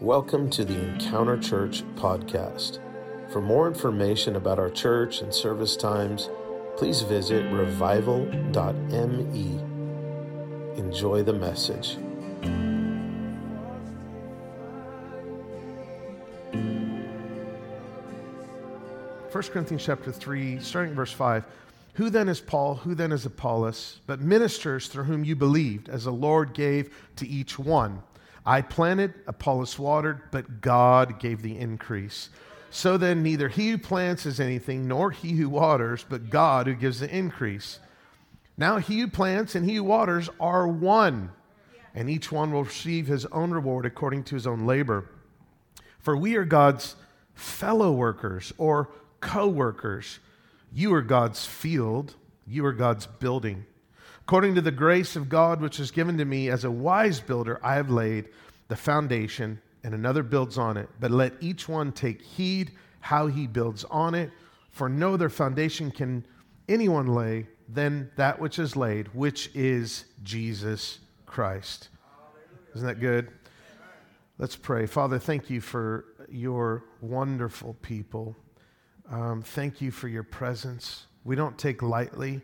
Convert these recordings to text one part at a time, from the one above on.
Welcome to the Encounter Church podcast. For more information about our church and service times, please visit revival.me. Enjoy the message. First Corinthians chapter 3, starting verse 5. Who then is Paul? Who then is Apollos? But ministers through whom you believed, as the Lord gave to each one. I planted, Apollos watered, but God gave the increase. So then, neither he who plants is anything, nor he who waters, but God who gives the increase. Now, he who plants and he who waters are one, and each one will receive his own reward according to his own labor. For we are God's fellow workers or co workers. You are God's field, you are God's building. According to the grace of God which is given to me as a wise builder, I have laid the foundation, and another builds on it. But let each one take heed how he builds on it, for no other foundation can anyone lay than that which is laid, which is Jesus Christ. Isn't that good? Let's pray. Father, thank you for your wonderful people. Um, thank you for your presence. We don't take lightly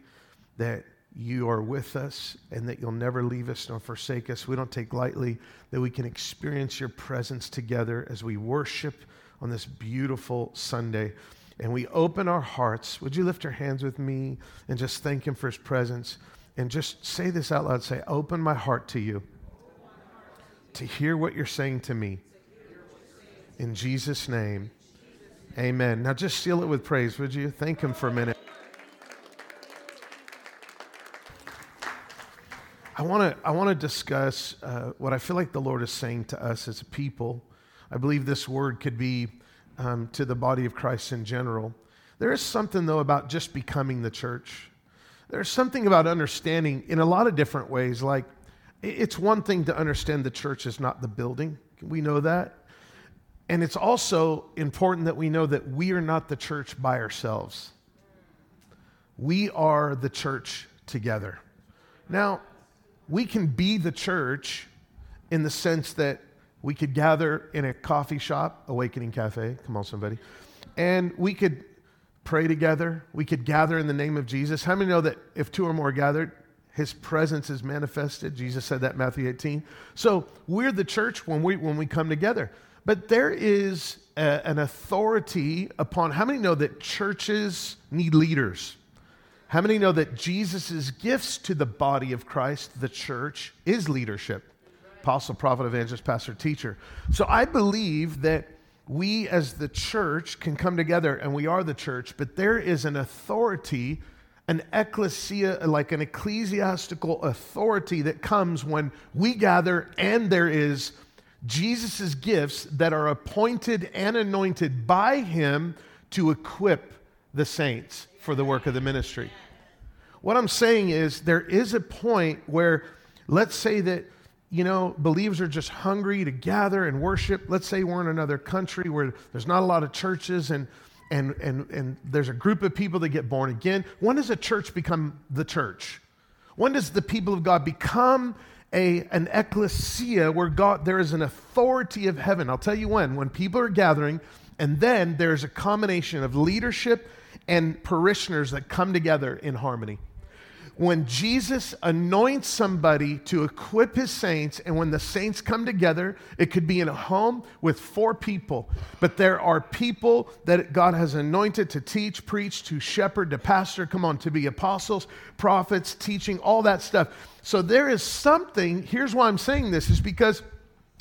that you are with us and that you'll never leave us nor forsake us. We don't take lightly that we can experience your presence together as we worship on this beautiful Sunday. And we open our hearts. Would you lift your hands with me and just thank him for his presence? And just say this out loud say, Open my heart to you to hear what you're saying to me. In Jesus' name, amen. Now just seal it with praise, would you? Thank him for a minute. I want to I want to discuss uh, what I feel like the Lord is saying to us as a people. I believe this word could be um, to the body of Christ in general. There is something though about just becoming the church. There's something about understanding in a lot of different ways. Like it's one thing to understand the church is not the building. We know that. And it's also important that we know that we are not the church by ourselves. We are the church together. Now, we can be the church in the sense that we could gather in a coffee shop, Awakening Cafe, come on, somebody, and we could pray together. We could gather in the name of Jesus. How many know that if two or more gathered, his presence is manifested? Jesus said that Matthew 18. So we're the church when we, when we come together. But there is a, an authority upon, how many know that churches need leaders? How many know that Jesus' gifts to the body of Christ, the church, is leadership? Apostle, prophet, evangelist, pastor, teacher. So I believe that we as the church can come together and we are the church, but there is an authority, an ecclesia, like an ecclesiastical authority that comes when we gather and there is Jesus' gifts that are appointed and anointed by him to equip the saints for the work of the ministry. What I'm saying is, there is a point where, let's say that, you know, believers are just hungry to gather and worship. Let's say we're in another country where there's not a lot of churches and, and, and, and there's a group of people that get born again. When does a church become the church? When does the people of God become a, an ecclesia where God, there is an authority of heaven? I'll tell you when. When people are gathering, and then there's a combination of leadership and parishioners that come together in harmony. When Jesus anoints somebody to equip his saints, and when the saints come together, it could be in a home with four people, but there are people that God has anointed to teach, preach, to shepherd, to pastor, come on, to be apostles, prophets, teaching, all that stuff. So there is something, here's why I'm saying this, is because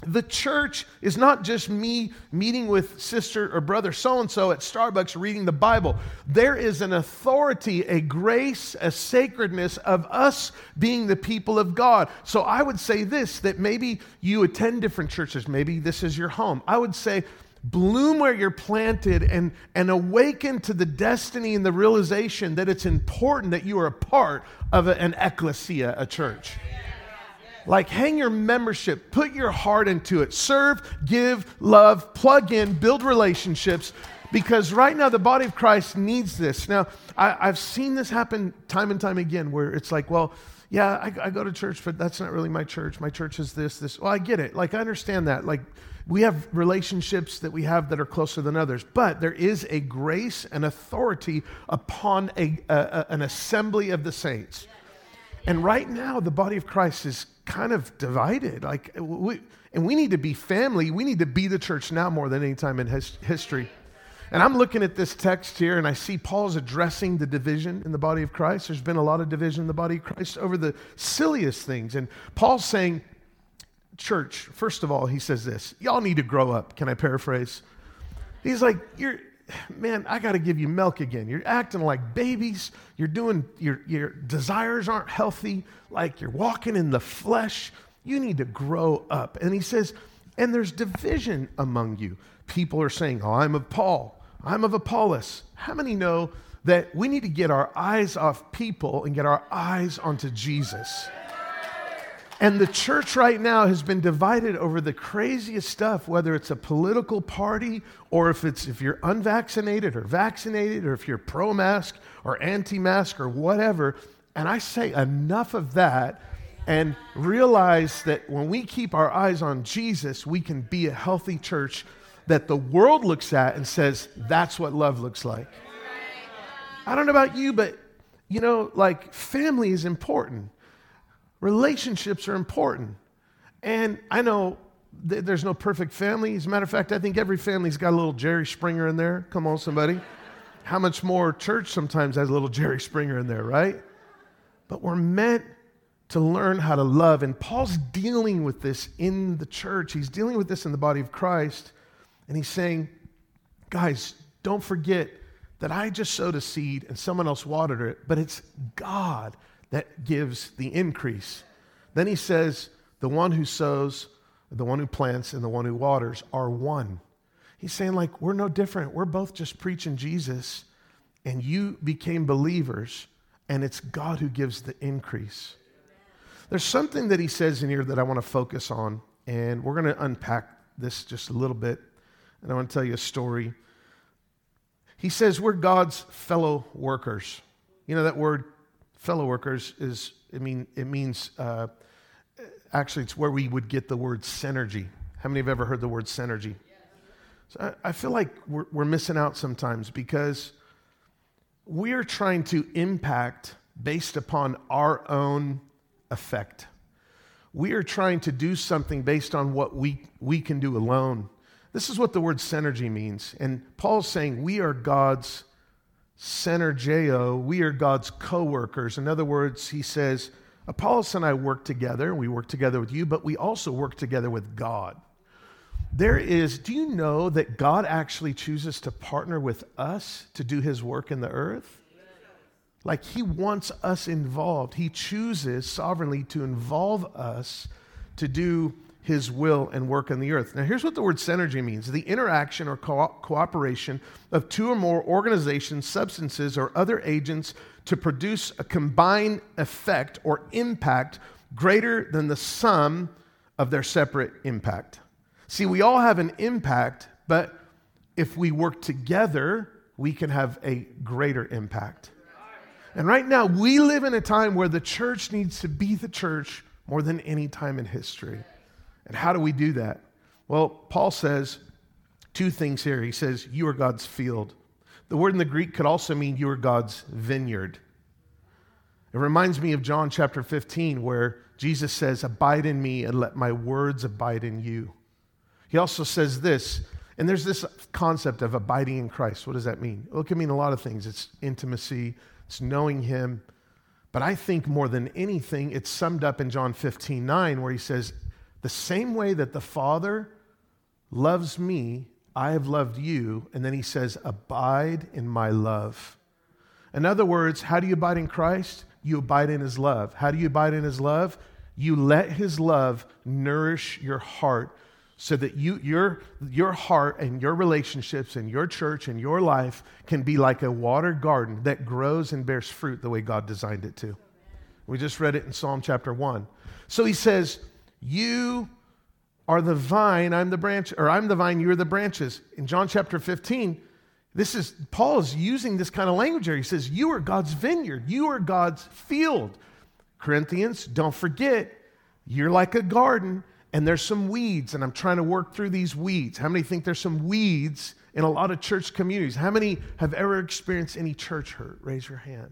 the church is not just me meeting with sister or brother so and so at Starbucks reading the Bible. There is an authority, a grace, a sacredness of us being the people of God. So I would say this that maybe you attend different churches, maybe this is your home. I would say, bloom where you're planted and, and awaken to the destiny and the realization that it's important that you are a part of an ecclesia, a church. Like, hang your membership, put your heart into it, serve, give, love, plug in, build relationships, because right now the body of Christ needs this. Now, I, have seen this happen time and time again where it's like, well, yeah, I, I, go to church, but that's not really my church. My church is this, this. Well, I get it. Like, I understand that. Like, we have relationships that we have that are closer than others, but there is a grace and authority upon a, a, an assembly of the saints. And right now, the body of Christ is kind of divided. Like, we, and we need to be family. We need to be the church now more than any time in his, history. And I'm looking at this text here and I see Paul's addressing the division in the body of Christ. There's been a lot of division in the body of Christ over the silliest things. And Paul's saying, Church, first of all, he says this y'all need to grow up. Can I paraphrase? He's like, You're, man, I got to give you milk again. You're acting like babies. You're doing, your, your desires aren't healthy. Like you're walking in the flesh. You need to grow up. And he says, And there's division among you. People are saying, Oh, I'm of Paul. I'm of Apollos. How many know that we need to get our eyes off people and get our eyes onto Jesus? And the church right now has been divided over the craziest stuff, whether it's a political party or if it's if you're unvaccinated or vaccinated or if you're pro-mask or anti-mask or whatever. And I say enough of that and realize that when we keep our eyes on Jesus, we can be a healthy church that the world looks at and says, that's what love looks like. I don't know about you, but you know, like family is important, relationships are important. And I know th- there's no perfect family. As a matter of fact, I think every family's got a little Jerry Springer in there. Come on, somebody. How much more church sometimes has a little Jerry Springer in there, right? But we're meant to learn how to love. And Paul's dealing with this in the church, he's dealing with this in the body of Christ. And he's saying, guys, don't forget that I just sowed a seed and someone else watered it, but it's God that gives the increase. Then he says, the one who sows, the one who plants, and the one who waters are one. He's saying, like, we're no different. We're both just preaching Jesus, and you became believers, and it's God who gives the increase. There's something that he says in here that I want to focus on, and we're going to unpack this just a little bit. And I want to tell you a story. He says we're God's fellow workers. You know that word fellow workers is, I mean, it means, uh, actually, it's where we would get the word synergy. How many have ever heard the word synergy? So I, I feel like we're, we're missing out sometimes because we're trying to impact based upon our own effect. We are trying to do something based on what we, we can do alone. This is what the word synergy means. And Paul's saying we are God's synergeo, we are God's co workers. In other words, he says, Apollos and I work together, we work together with you, but we also work together with God. There is, do you know that God actually chooses to partner with us to do his work in the earth? Like he wants us involved. He chooses sovereignly to involve us to do his will and work on the earth. Now, here's what the word synergy means the interaction or co- cooperation of two or more organizations, substances, or other agents to produce a combined effect or impact greater than the sum of their separate impact. See, we all have an impact, but if we work together, we can have a greater impact. And right now, we live in a time where the church needs to be the church more than any time in history. And how do we do that? Well, Paul says two things here. He says, You are God's field. The word in the Greek could also mean you are God's vineyard. It reminds me of John chapter 15, where Jesus says, Abide in me and let my words abide in you. He also says this, and there's this concept of abiding in Christ. What does that mean? Well, it can mean a lot of things. It's intimacy, it's knowing Him. But I think more than anything, it's summed up in John 15 9, where He says, the same way that the Father loves me, I have loved you. And then he says, Abide in my love. In other words, how do you abide in Christ? You abide in his love. How do you abide in his love? You let his love nourish your heart so that you, your, your heart and your relationships and your church and your life can be like a water garden that grows and bears fruit the way God designed it to. We just read it in Psalm chapter 1. So he says, you are the vine, I'm the branch, or I'm the vine, you're the branches. In John chapter 15, this is Paul is using this kind of language here. He says, You are God's vineyard, you are God's field. Corinthians, don't forget, you're like a garden and there's some weeds, and I'm trying to work through these weeds. How many think there's some weeds in a lot of church communities? How many have ever experienced any church hurt? Raise your hand.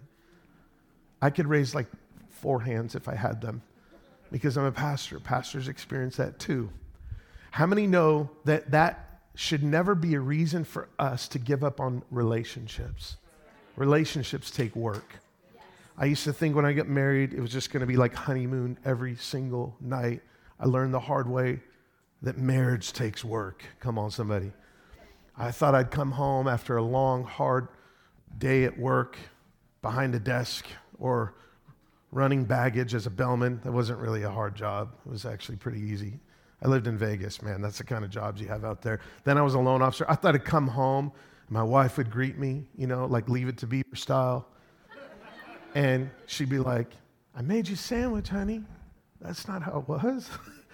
I could raise like four hands if I had them because I'm a pastor. Pastors experience that too. How many know that that should never be a reason for us to give up on relationships? Relationships take work. I used to think when I get married, it was just going to be like honeymoon every single night. I learned the hard way that marriage takes work. Come on, somebody. I thought I'd come home after a long, hard day at work behind a desk or running baggage as a bellman. That wasn't really a hard job, it was actually pretty easy. I lived in Vegas, man. That's the kind of jobs you have out there. Then I was a loan officer. I thought I'd come home, my wife would greet me, you know, like leave it to Beaver style. And she'd be like, I made you a sandwich, honey. That's not how it was.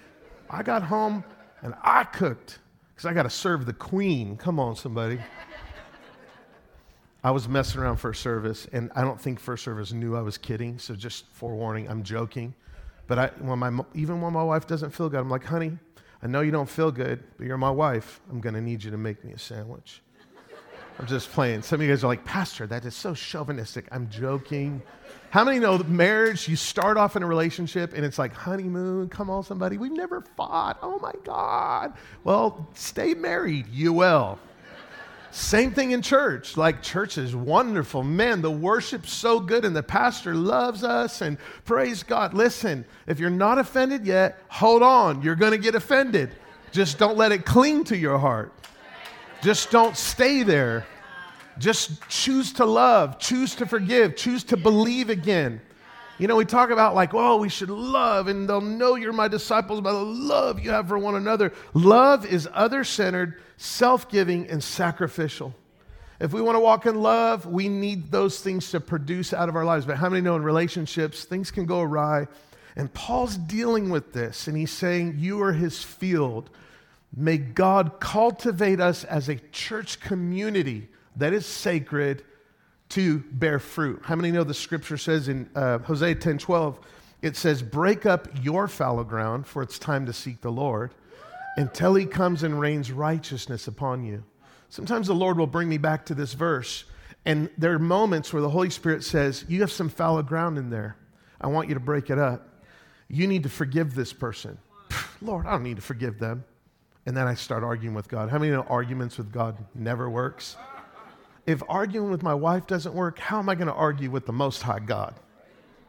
I got home and I cooked because I got to serve the queen. Come on, somebody. I was messing around first service, and I don't think first service knew I was kidding. So just forewarning, I'm joking. But I, when my, even when my wife doesn't feel good, I'm like, honey, I know you don't feel good, but you're my wife. I'm going to need you to make me a sandwich. I'm just playing. Some of you guys are like, Pastor, that is so chauvinistic. I'm joking. How many know marriage, you start off in a relationship and it's like honeymoon, come on, somebody, we've never fought. Oh my God. Well, stay married, you will. Same thing in church. Like, church is wonderful. Man, the worship's so good, and the pastor loves us, and praise God. Listen, if you're not offended yet, hold on. You're going to get offended. Just don't let it cling to your heart. Just don't stay there. Just choose to love, choose to forgive, choose to believe again. You know, we talk about like, oh, we should love, and they'll know you're my disciples by the love you have for one another. Love is other centered, self giving, and sacrificial. If we want to walk in love, we need those things to produce out of our lives. But how many know in relationships, things can go awry? And Paul's dealing with this, and he's saying, You are his field. May God cultivate us as a church community that is sacred to bear fruit. How many know the scripture says in uh, Hosea 10 12, it says, Break up your fallow ground, for it's time to seek the Lord until he comes and rains righteousness upon you. Sometimes the Lord will bring me back to this verse, and there are moments where the Holy Spirit says, You have some fallow ground in there. I want you to break it up. You need to forgive this person. Lord, I don't need to forgive them. And then I start arguing with God. How many know arguments with God never works? If arguing with my wife doesn't work, how am I going to argue with the Most High God?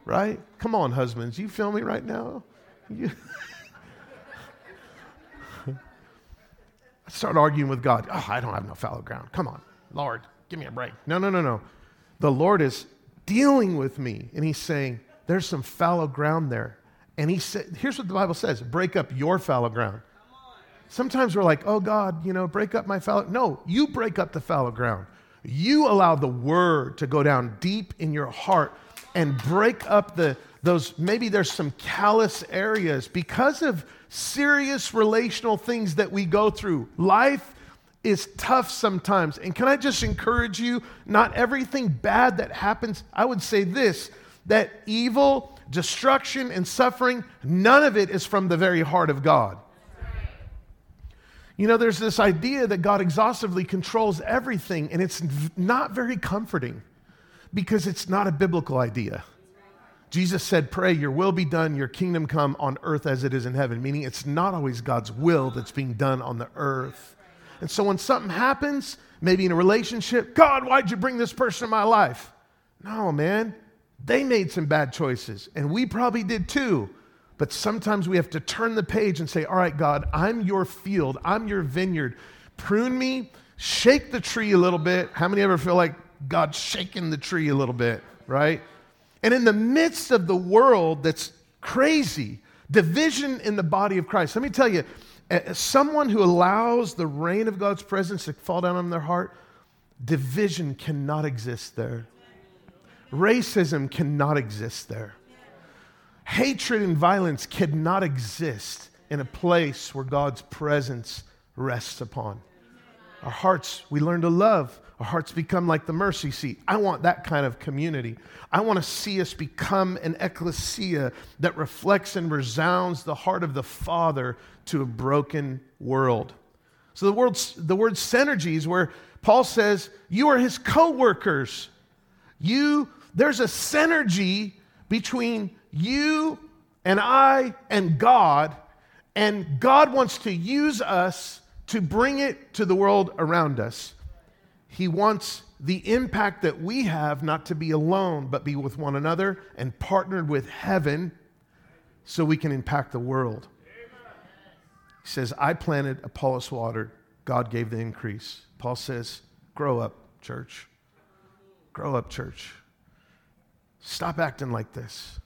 Right? Come on, husbands. You feel me right now? You I start arguing with God. Oh, I don't have no fallow ground. Come on, Lord, give me a break. No, no, no, no. The Lord is dealing with me, and He's saying, There's some fallow ground there. And He said, Here's what the Bible says break up your fallow ground. Sometimes we're like, Oh, God, you know, break up my fallow. No, you break up the fallow ground. You allow the word to go down deep in your heart and break up the those maybe there's some callous areas because of serious relational things that we go through. Life is tough sometimes. And can I just encourage you, not everything bad that happens, I would say this that evil, destruction, and suffering, none of it is from the very heart of God. You know, there's this idea that God exhaustively controls everything, and it's not very comforting because it's not a biblical idea. Jesus said, Pray, your will be done, your kingdom come on earth as it is in heaven, meaning it's not always God's will that's being done on the earth. And so when something happens, maybe in a relationship, God, why'd you bring this person in my life? No, man, they made some bad choices, and we probably did too. But sometimes we have to turn the page and say, All right, God, I'm your field, I'm your vineyard. Prune me, shake the tree a little bit. How many ever feel like God's shaking the tree a little bit, right? And in the midst of the world that's crazy, division in the body of Christ, let me tell you, someone who allows the rain of God's presence to fall down on their heart, division cannot exist there. Racism cannot exist there. Hatred and violence cannot exist in a place where God's presence rests upon. Our hearts, we learn to love. Our hearts become like the mercy seat. I want that kind of community. I want to see us become an ecclesia that reflects and resounds the heart of the Father to a broken world. So the word, the word synergy is where Paul says, You are his co workers. You, there's a synergy between you and I and God, and God wants to use us to bring it to the world around us. He wants the impact that we have not to be alone, but be with one another and partnered with heaven so we can impact the world. He says, I planted, Apollos watered, God gave the increase. Paul says, Grow up, church. Grow up, church. Stop acting like this.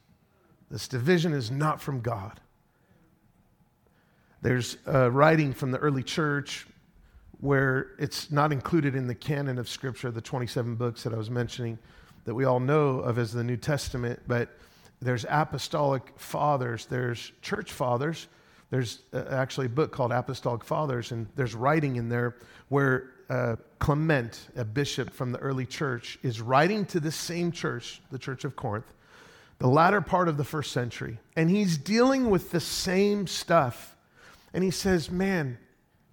This division is not from God. There's a writing from the early church where it's not included in the canon of Scripture, the 27 books that I was mentioning that we all know of as the New Testament, but there's apostolic fathers, there's church fathers. There's uh, actually a book called Apostolic Fathers, and there's writing in there where uh, Clement, a bishop from the early church, is writing to the same church, the Church of Corinth, the latter part of the first century, and he's dealing with the same stuff. And he says, Man,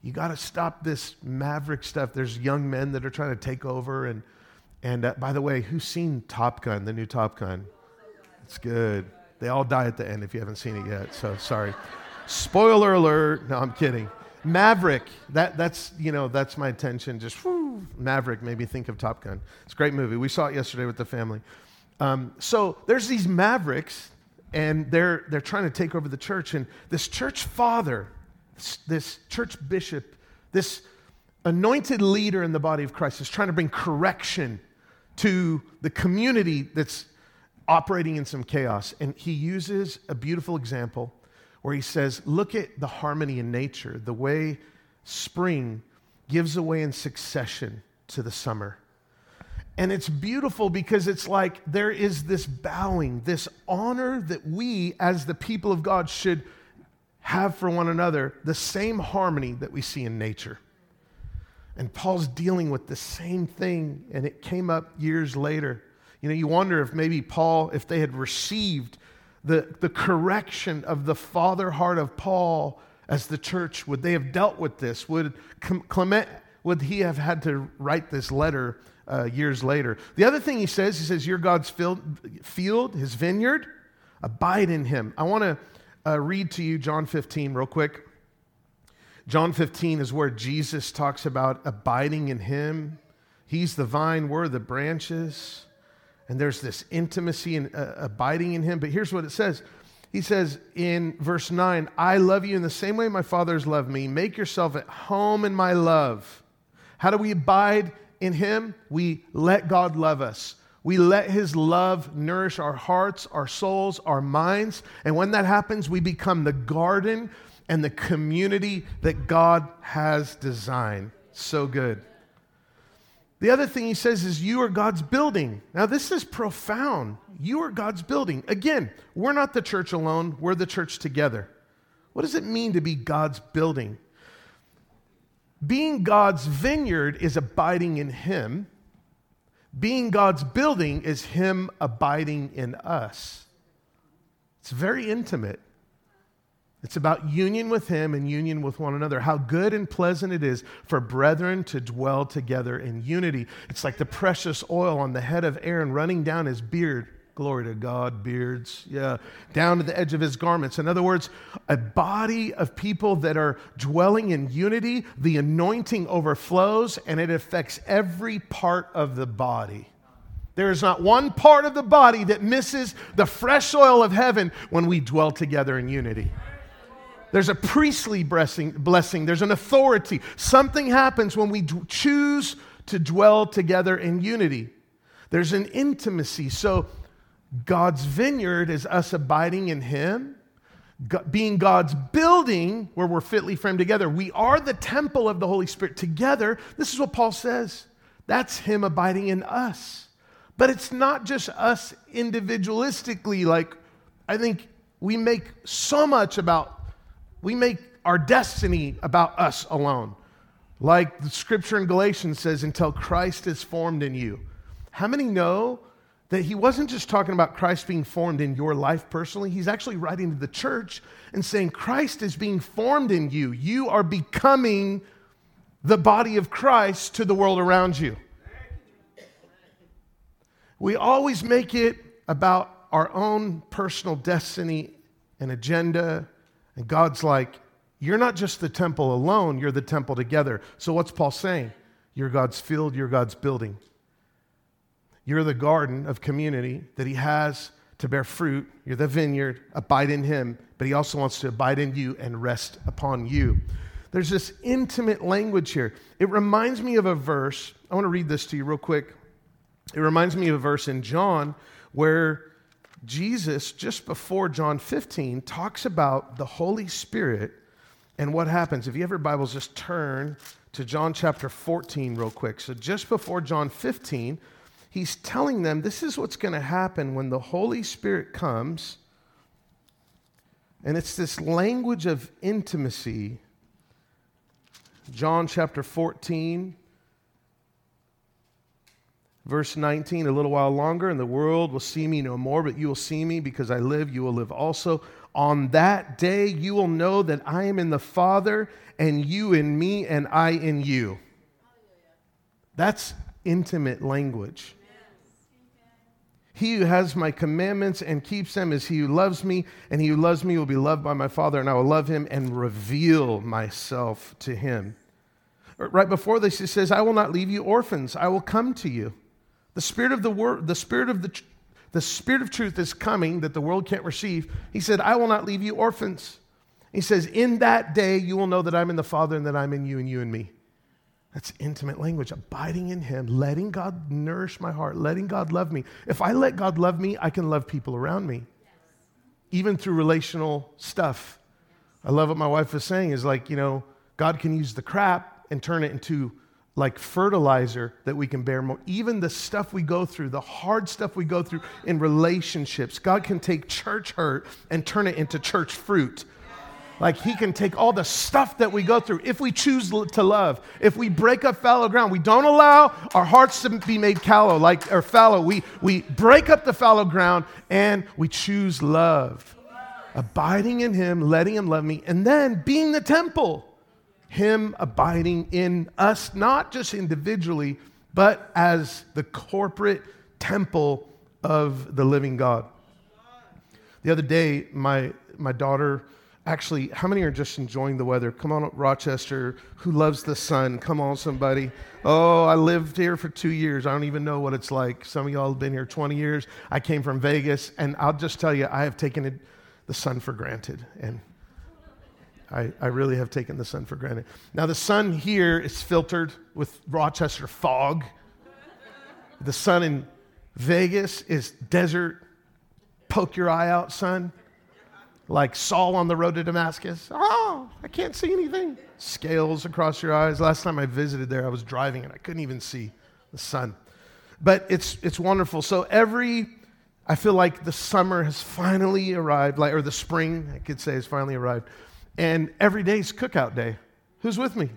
you got to stop this maverick stuff. There's young men that are trying to take over. And, and uh, by the way, who's seen Top Gun, the new Top Gun? It's good. They all die at the end if you haven't seen it yet. So sorry. Spoiler alert. No, I'm kidding. Maverick. That, that's, you know, that's my attention. Just whew, Maverick made me think of Top Gun. It's a great movie. We saw it yesterday with the family. Um, so there's these mavericks, and they're, they're trying to take over the church. And this church father, this, this church bishop, this anointed leader in the body of Christ is trying to bring correction to the community that's operating in some chaos. And he uses a beautiful example where he says, Look at the harmony in nature, the way spring gives away in succession to the summer. And it's beautiful because it's like there is this bowing, this honor that we, as the people of God, should have for one another, the same harmony that we see in nature. And Paul's dealing with the same thing, and it came up years later. You know, you wonder if maybe Paul, if they had received the, the correction of the father heart of Paul as the church, would they have dealt with this? Would Clement, would he have had to write this letter uh, years later. The other thing he says, he says, You're God's field, field his vineyard, abide in him. I want to uh, read to you John 15 real quick. John 15 is where Jesus talks about abiding in him. He's the vine, we're the branches. And there's this intimacy and uh, abiding in him. But here's what it says He says in verse 9, I love you in the same way my Father's loved me. Make yourself at home in my love. How do we abide in Him, we let God love us. We let His love nourish our hearts, our souls, our minds. And when that happens, we become the garden and the community that God has designed. So good. The other thing he says is, You are God's building. Now, this is profound. You are God's building. Again, we're not the church alone, we're the church together. What does it mean to be God's building? Being God's vineyard is abiding in Him. Being God's building is Him abiding in us. It's very intimate. It's about union with Him and union with one another. How good and pleasant it is for brethren to dwell together in unity. It's like the precious oil on the head of Aaron running down his beard Glory to God, beards, yeah, down to the edge of his garments. In other words, a body of people that are dwelling in unity, the anointing overflows and it affects every part of the body. There is not one part of the body that misses the fresh oil of heaven when we dwell together in unity. There's a priestly blessing, blessing. there's an authority. Something happens when we d- choose to dwell together in unity. There's an intimacy. So, God's vineyard is us abiding in Him, being God's building where we're fitly framed together. We are the temple of the Holy Spirit together. This is what Paul says. That's Him abiding in us. But it's not just us individualistically. Like, I think we make so much about, we make our destiny about us alone. Like the scripture in Galatians says, until Christ is formed in you. How many know that he wasn't just talking about Christ being formed in your life personally? He's actually writing to the church and saying, Christ is being formed in you. You are becoming the body of Christ to the world around you. We always make it about our own personal destiny and agenda. And God's like, you're not just the temple alone, you're the temple together. So, what's Paul saying? You're God's field, you're God's building. You're the garden of community that He has to bear fruit. You're the vineyard, abide in Him, but He also wants to abide in you and rest upon you. There's this intimate language here. It reminds me of a verse. I want to read this to you real quick. It reminds me of a verse in John where Jesus, just before John 15, talks about the Holy Spirit and what happens. If you have your Bibles, just turn to John chapter 14 real quick. So, just before John 15, he's telling them this is what's going to happen when the Holy Spirit comes. And it's this language of intimacy. John chapter 14, verse 19 a little while longer, and the world will see me no more, but you will see me because I live, you will live also. On that day, you will know that I am in the Father, and you in me, and I in you. That's intimate language. He who has my commandments and keeps them is he who loves me, and he who loves me will be loved by my Father, and I will love him and reveal myself to him. Right before this, he says, I will not leave you orphans, I will come to you. The spirit of the word, the spirit of the the Spirit of truth is coming that the world can't receive. He said, I will not leave you orphans. He says, In that day you will know that I'm in the Father and that I'm in you and you in me. That's intimate language, abiding in Him, letting God nourish my heart, letting God love me. If I let God love me, I can love people around me, even through relational stuff. I love what my wife was saying is like, you know, God can use the crap and turn it into like fertilizer that we can bear more. Even the stuff we go through, the hard stuff we go through in relationships, God can take church hurt and turn it into church fruit. Like he can take all the stuff that we go through if we choose to love. If we break up fallow ground, we don't allow our hearts to be made callow, like or fallow. We we break up the fallow ground and we choose love. Abiding in him, letting him love me, and then being the temple. Him abiding in us, not just individually, but as the corporate temple of the living God. The other day, my, my daughter, actually, how many are just enjoying the weather? Come on, Rochester, who loves the sun? Come on, somebody. Oh, I lived here for two years. I don't even know what it's like. Some of y'all have been here 20 years. I came from Vegas, and I'll just tell you, I have taken it, the sun for granted. And I, I really have taken the sun for granted. Now, the sun here is filtered with Rochester fog. The sun in Vegas is desert, poke your eye out sun, like Saul on the road to Damascus. Oh, I can't see anything. Scales across your eyes. Last time I visited there, I was driving and I couldn't even see the sun. But it's, it's wonderful. So every, I feel like the summer has finally arrived, like, or the spring, I could say, has finally arrived and every day's cookout day. Who's with me?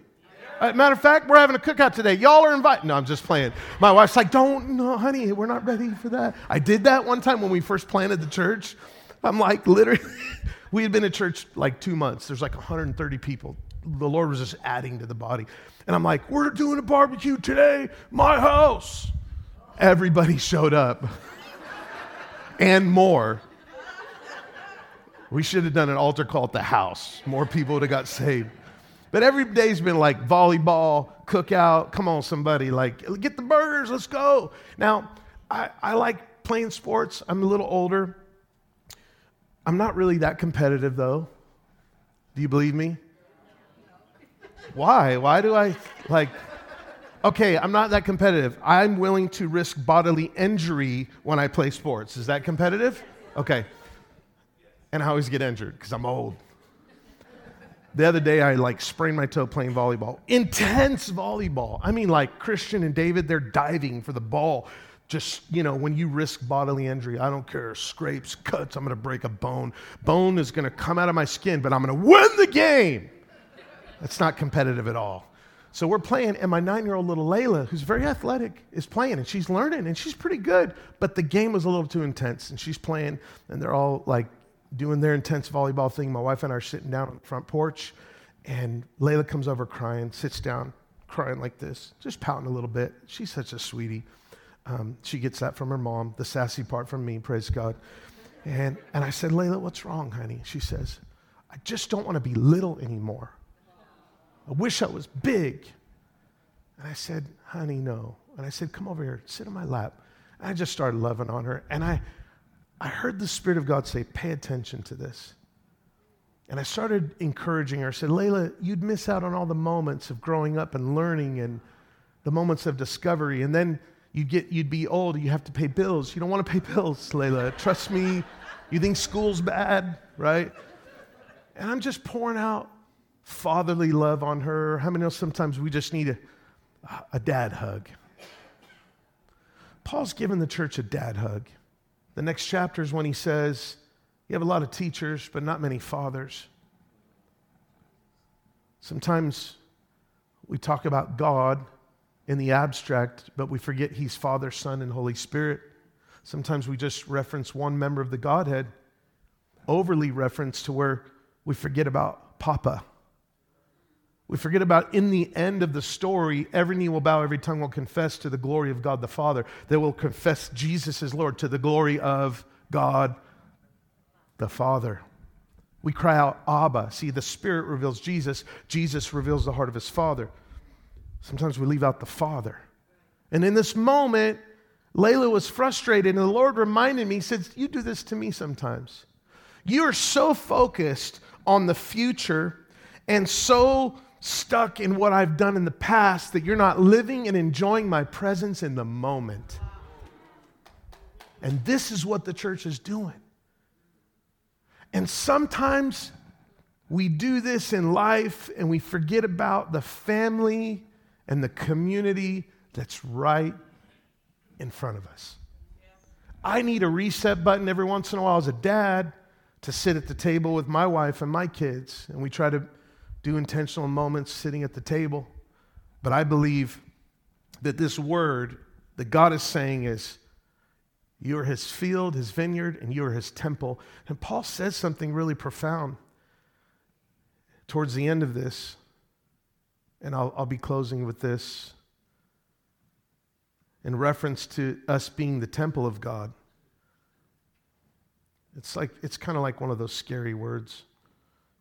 Uh, matter of fact, we're having a cookout today. Y'all are invited. No, I'm just playing. My wife's like, don't, no, honey, we're not ready for that. I did that one time when we first planted the church. I'm like, literally, we had been at church like two months. There's like 130 people. The Lord was just adding to the body. And I'm like, we're doing a barbecue today, my house. Everybody showed up and more. We should have done an altar call at the house. More people would have got saved. But every day's been like volleyball, cookout. Come on, somebody, like, get the burgers, let's go. Now, I, I like playing sports. I'm a little older. I'm not really that competitive, though. Do you believe me? Why? Why do I, like, okay, I'm not that competitive. I'm willing to risk bodily injury when I play sports. Is that competitive? Okay and I always get injured because I'm old. The other day, I like sprained my toe playing volleyball. Intense volleyball. I mean, like Christian and David, they're diving for the ball. Just, you know, when you risk bodily injury, I don't care. Scrapes, cuts, I'm going to break a bone. Bone is going to come out of my skin, but I'm going to win the game. That's not competitive at all. So we're playing, and my nine year old little Layla, who's very athletic, is playing, and she's learning, and she's pretty good. But the game was a little too intense, and she's playing, and they're all like doing their intense volleyball thing. My wife and I are sitting down on the front porch, and Layla comes over crying, sits down, crying like this, just pouting a little bit. She's such a sweetie. Um, she gets that from her mom, the sassy part from me, praise God. And, and I said, Layla, what's wrong, honey? She says, I just don't want to be little anymore. I wish I was big. And I said, honey, no. And I said, come over here, sit on my lap. And I just started loving on her. And I, I heard the Spirit of God say, pay attention to this. And I started encouraging her. I said, Layla, you'd miss out on all the moments of growing up and learning and the moments of discovery. And then you'd, get, you'd be old, you have to pay bills. You don't want to pay bills, Layla. Trust me. You think school's bad, right? And I'm just pouring out fatherly love on her. How many know sometimes we just need a, a dad hug? Paul's given the church a dad hug. The next chapter is when he says, You have a lot of teachers, but not many fathers. Sometimes we talk about God in the abstract, but we forget He's Father, Son, and Holy Spirit. Sometimes we just reference one member of the Godhead, overly reference to where we forget about Papa. We forget about in the end of the story, every knee will bow, every tongue will confess to the glory of God the Father. They will confess Jesus as Lord to the glory of God the Father. We cry out, Abba. See, the Spirit reveals Jesus, Jesus reveals the heart of his Father. Sometimes we leave out the Father. And in this moment, Layla was frustrated, and the Lord reminded me, He said, You do this to me sometimes. You are so focused on the future and so stuck in what I've done in the past that you're not living and enjoying my presence in the moment. And this is what the church is doing. And sometimes we do this in life and we forget about the family and the community that's right in front of us. I need a reset button every once in a while as a dad to sit at the table with my wife and my kids, and we try to do intentional moments sitting at the table. But I believe that this word that God is saying is, you are his field, his vineyard, and you are his temple. And Paul says something really profound towards the end of this. And I'll, I'll be closing with this in reference to us being the temple of God. It's like it's kind of like one of those scary words.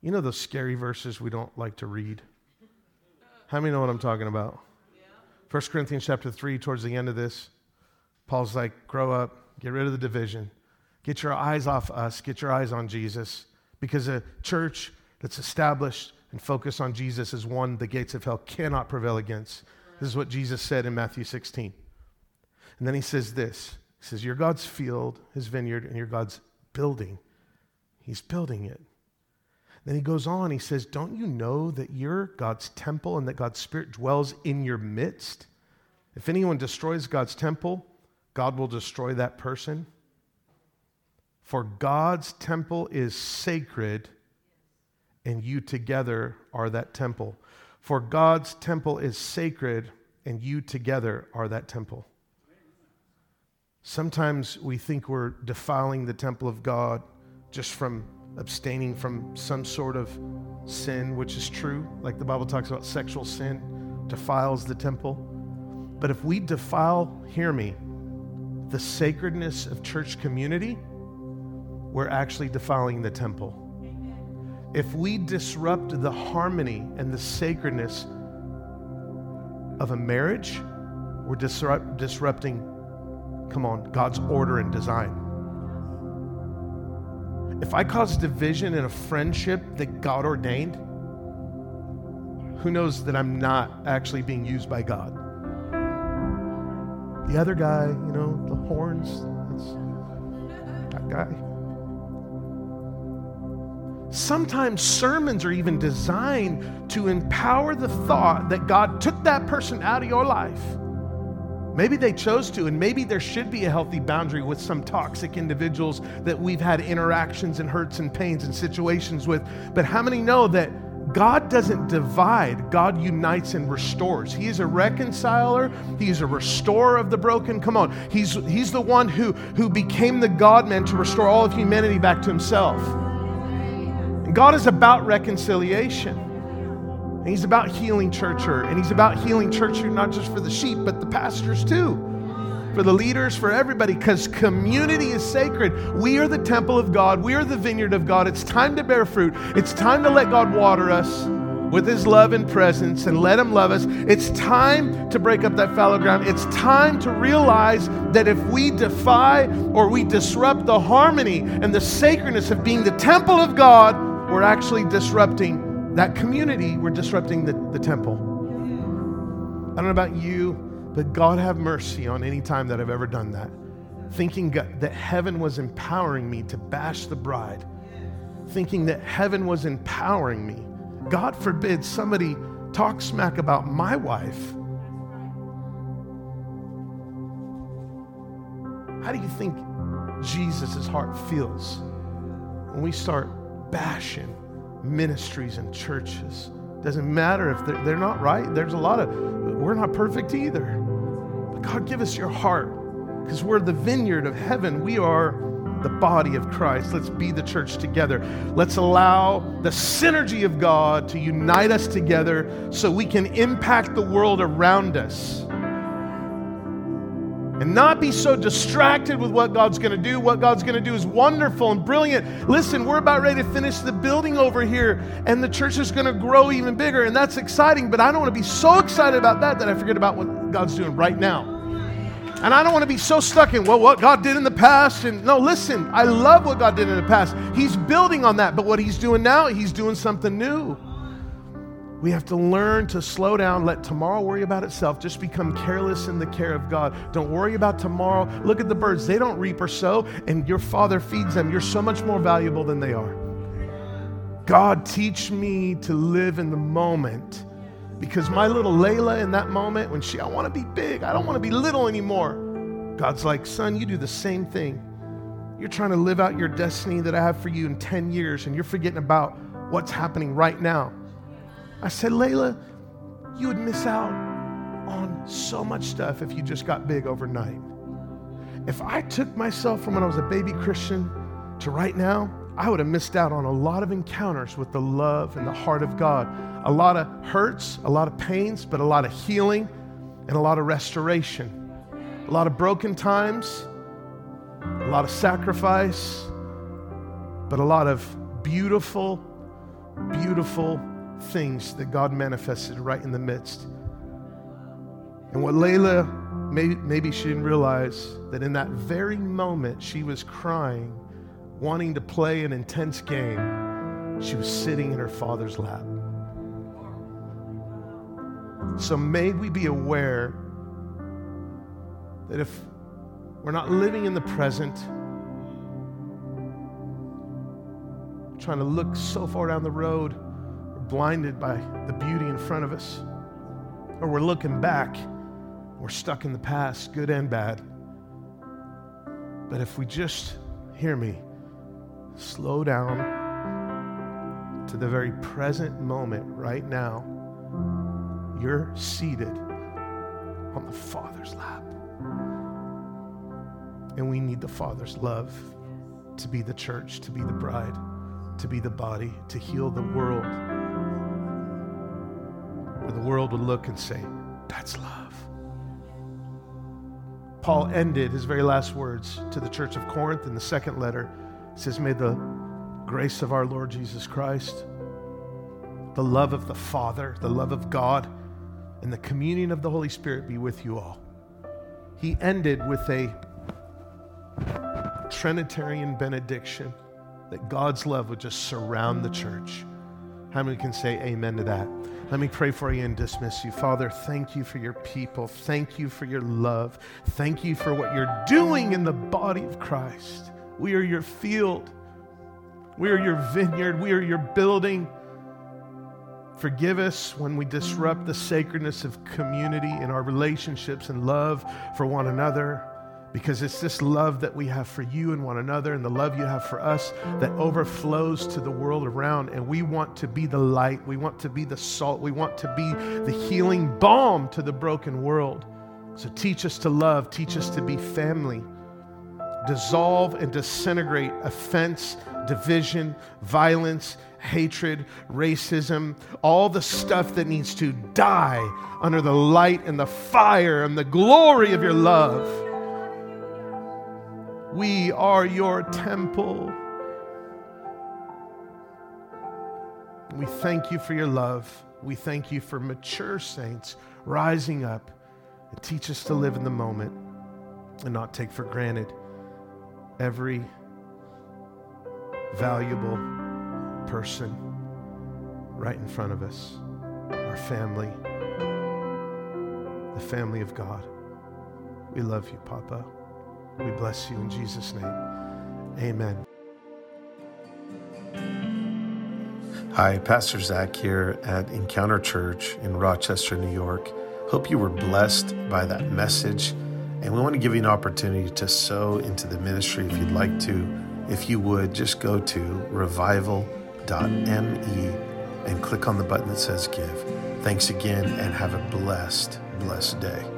You know those scary verses we don't like to read? How many know what I'm talking about? Yeah. 1 Corinthians chapter 3, towards the end of this, Paul's like, grow up, get rid of the division, get your eyes off us, get your eyes on Jesus, because a church that's established and focus on Jesus as one the gates of hell cannot prevail against. This is what Jesus said in Matthew 16. And then he says this He says, You're God's field, his vineyard, and you're God's building. He's building it. Then he goes on, he says, Don't you know that you're God's temple and that God's Spirit dwells in your midst? If anyone destroys God's temple, God will destroy that person. For God's temple is sacred, and you together are that temple. For God's temple is sacred, and you together are that temple. Sometimes we think we're defiling the temple of God just from abstaining from some sort of sin, which is true, like the Bible talks about sexual sin defiles the temple. But if we defile, hear me, the sacredness of church community, we're actually defiling the temple. If we disrupt the harmony and the sacredness of a marriage, we're disrupt, disrupting, come on, God's order and design. If I cause division in a friendship that God ordained, who knows that I'm not actually being used by God? The other guy, you know, the horns, that guy. Sometimes sermons are even designed to empower the thought that God took that person out of your life Maybe they chose to, and maybe there should be a healthy boundary with some toxic individuals that we've had interactions and hurts and pains and situations with. But how many know that God doesn't divide, God unites and restores. He is a reconciler, He is a restorer of the broken. Come on, He's, he's the one who, who became the God man to restore all of humanity back to Himself. And God is about reconciliation. And He's about healing church hurt. And He's about healing church hurt not just for the sheep, but the pastors too for the leaders, for everybody, because community is sacred. We are the temple of God, we are the vineyard of God. It's time to bear fruit, it's time to let God water us with his love and presence and let him love us. It's time to break up that fallow ground. It's time to realize that if we defy or we disrupt the harmony and the sacredness of being the temple of God, we're actually disrupting that community. We're disrupting the, the temple. I don't know about you, but God have mercy on any time that I've ever done that. Thinking that heaven was empowering me to bash the bride, thinking that heaven was empowering me. God forbid somebody talk smack about my wife. How do you think Jesus' heart feels when we start bashing ministries and churches? Doesn't matter if they're, they're not right. There's a lot of, we're not perfect either. But God, give us your heart because we're the vineyard of heaven. We are the body of Christ. Let's be the church together. Let's allow the synergy of God to unite us together so we can impact the world around us. And not be so distracted with what God's going to do. What God's going to do is wonderful and brilliant. Listen, we're about ready to finish the building over here, and the church is going to grow even bigger, and that's exciting. But I don't want to be so excited about that that I forget about what God's doing right now. And I don't want to be so stuck in, well, what God did in the past. And no, listen, I love what God did in the past. He's building on that. But what He's doing now, He's doing something new. We have to learn to slow down, let tomorrow worry about itself. Just become careless in the care of God. Don't worry about tomorrow. Look at the birds. They don't reap or sow, and your Father feeds them. You're so much more valuable than they are. God, teach me to live in the moment because my little Layla in that moment, when she, I want to be big, I don't want to be little anymore. God's like, son, you do the same thing. You're trying to live out your destiny that I have for you in 10 years, and you're forgetting about what's happening right now. I said, Layla, you would miss out on so much stuff if you just got big overnight. If I took myself from when I was a baby Christian to right now, I would have missed out on a lot of encounters with the love and the heart of God a lot of hurts, a lot of pains, but a lot of healing and a lot of restoration. A lot of broken times, a lot of sacrifice, but a lot of beautiful, beautiful things that God manifested right in the midst. And what Layla, maybe, she didn't realize that in that very moment she was crying, wanting to play an intense game, she was sitting in her father's lap. So may we be aware that if we're not living in the present, trying to look so far down the road, blinded by the beauty in front of us, or we're looking back, we're stuck in the past, good and bad. But if we just, hear me, slow down to the very present moment right now, you're seated on the Father's lap. And we need the Father's love to be the church, to be the bride, to be the body, to heal the world. Where the world would look and say, That's love. Paul ended his very last words to the church of Corinth in the second letter. He says, May the grace of our Lord Jesus Christ, the love of the Father, the love of God, and the communion of the Holy Spirit be with you all. He ended with a Trinitarian benediction that God's love would just surround the church. How many can say amen to that? Let me pray for you and dismiss you. Father, thank you for your people. Thank you for your love. Thank you for what you're doing in the body of Christ. We are your field. We are your vineyard. We are your building. Forgive us when we disrupt the sacredness of community in our relationships and love for one another because it's this love that we have for you and one another and the love you have for us that overflows to the world around. And we want to be the light, we want to be the salt, we want to be the healing balm to the broken world. So teach us to love, teach us to be family. Dissolve and disintegrate offense, division, violence, hatred, racism, all the stuff that needs to die under the light and the fire and the glory of your love. We are your temple. We thank you for your love. We thank you for mature saints rising up and teach us to live in the moment and not take for granted every valuable person right in front of us, our family, the family of God. We love you, Papa. We bless you in Jesus' name. Amen. Hi, Pastor Zach here at Encounter Church in Rochester, New York. Hope you were blessed by that message. And we want to give you an opportunity to sow into the ministry if you'd like to. If you would, just go to revival.me and click on the button that says give. Thanks again and have a blessed, blessed day.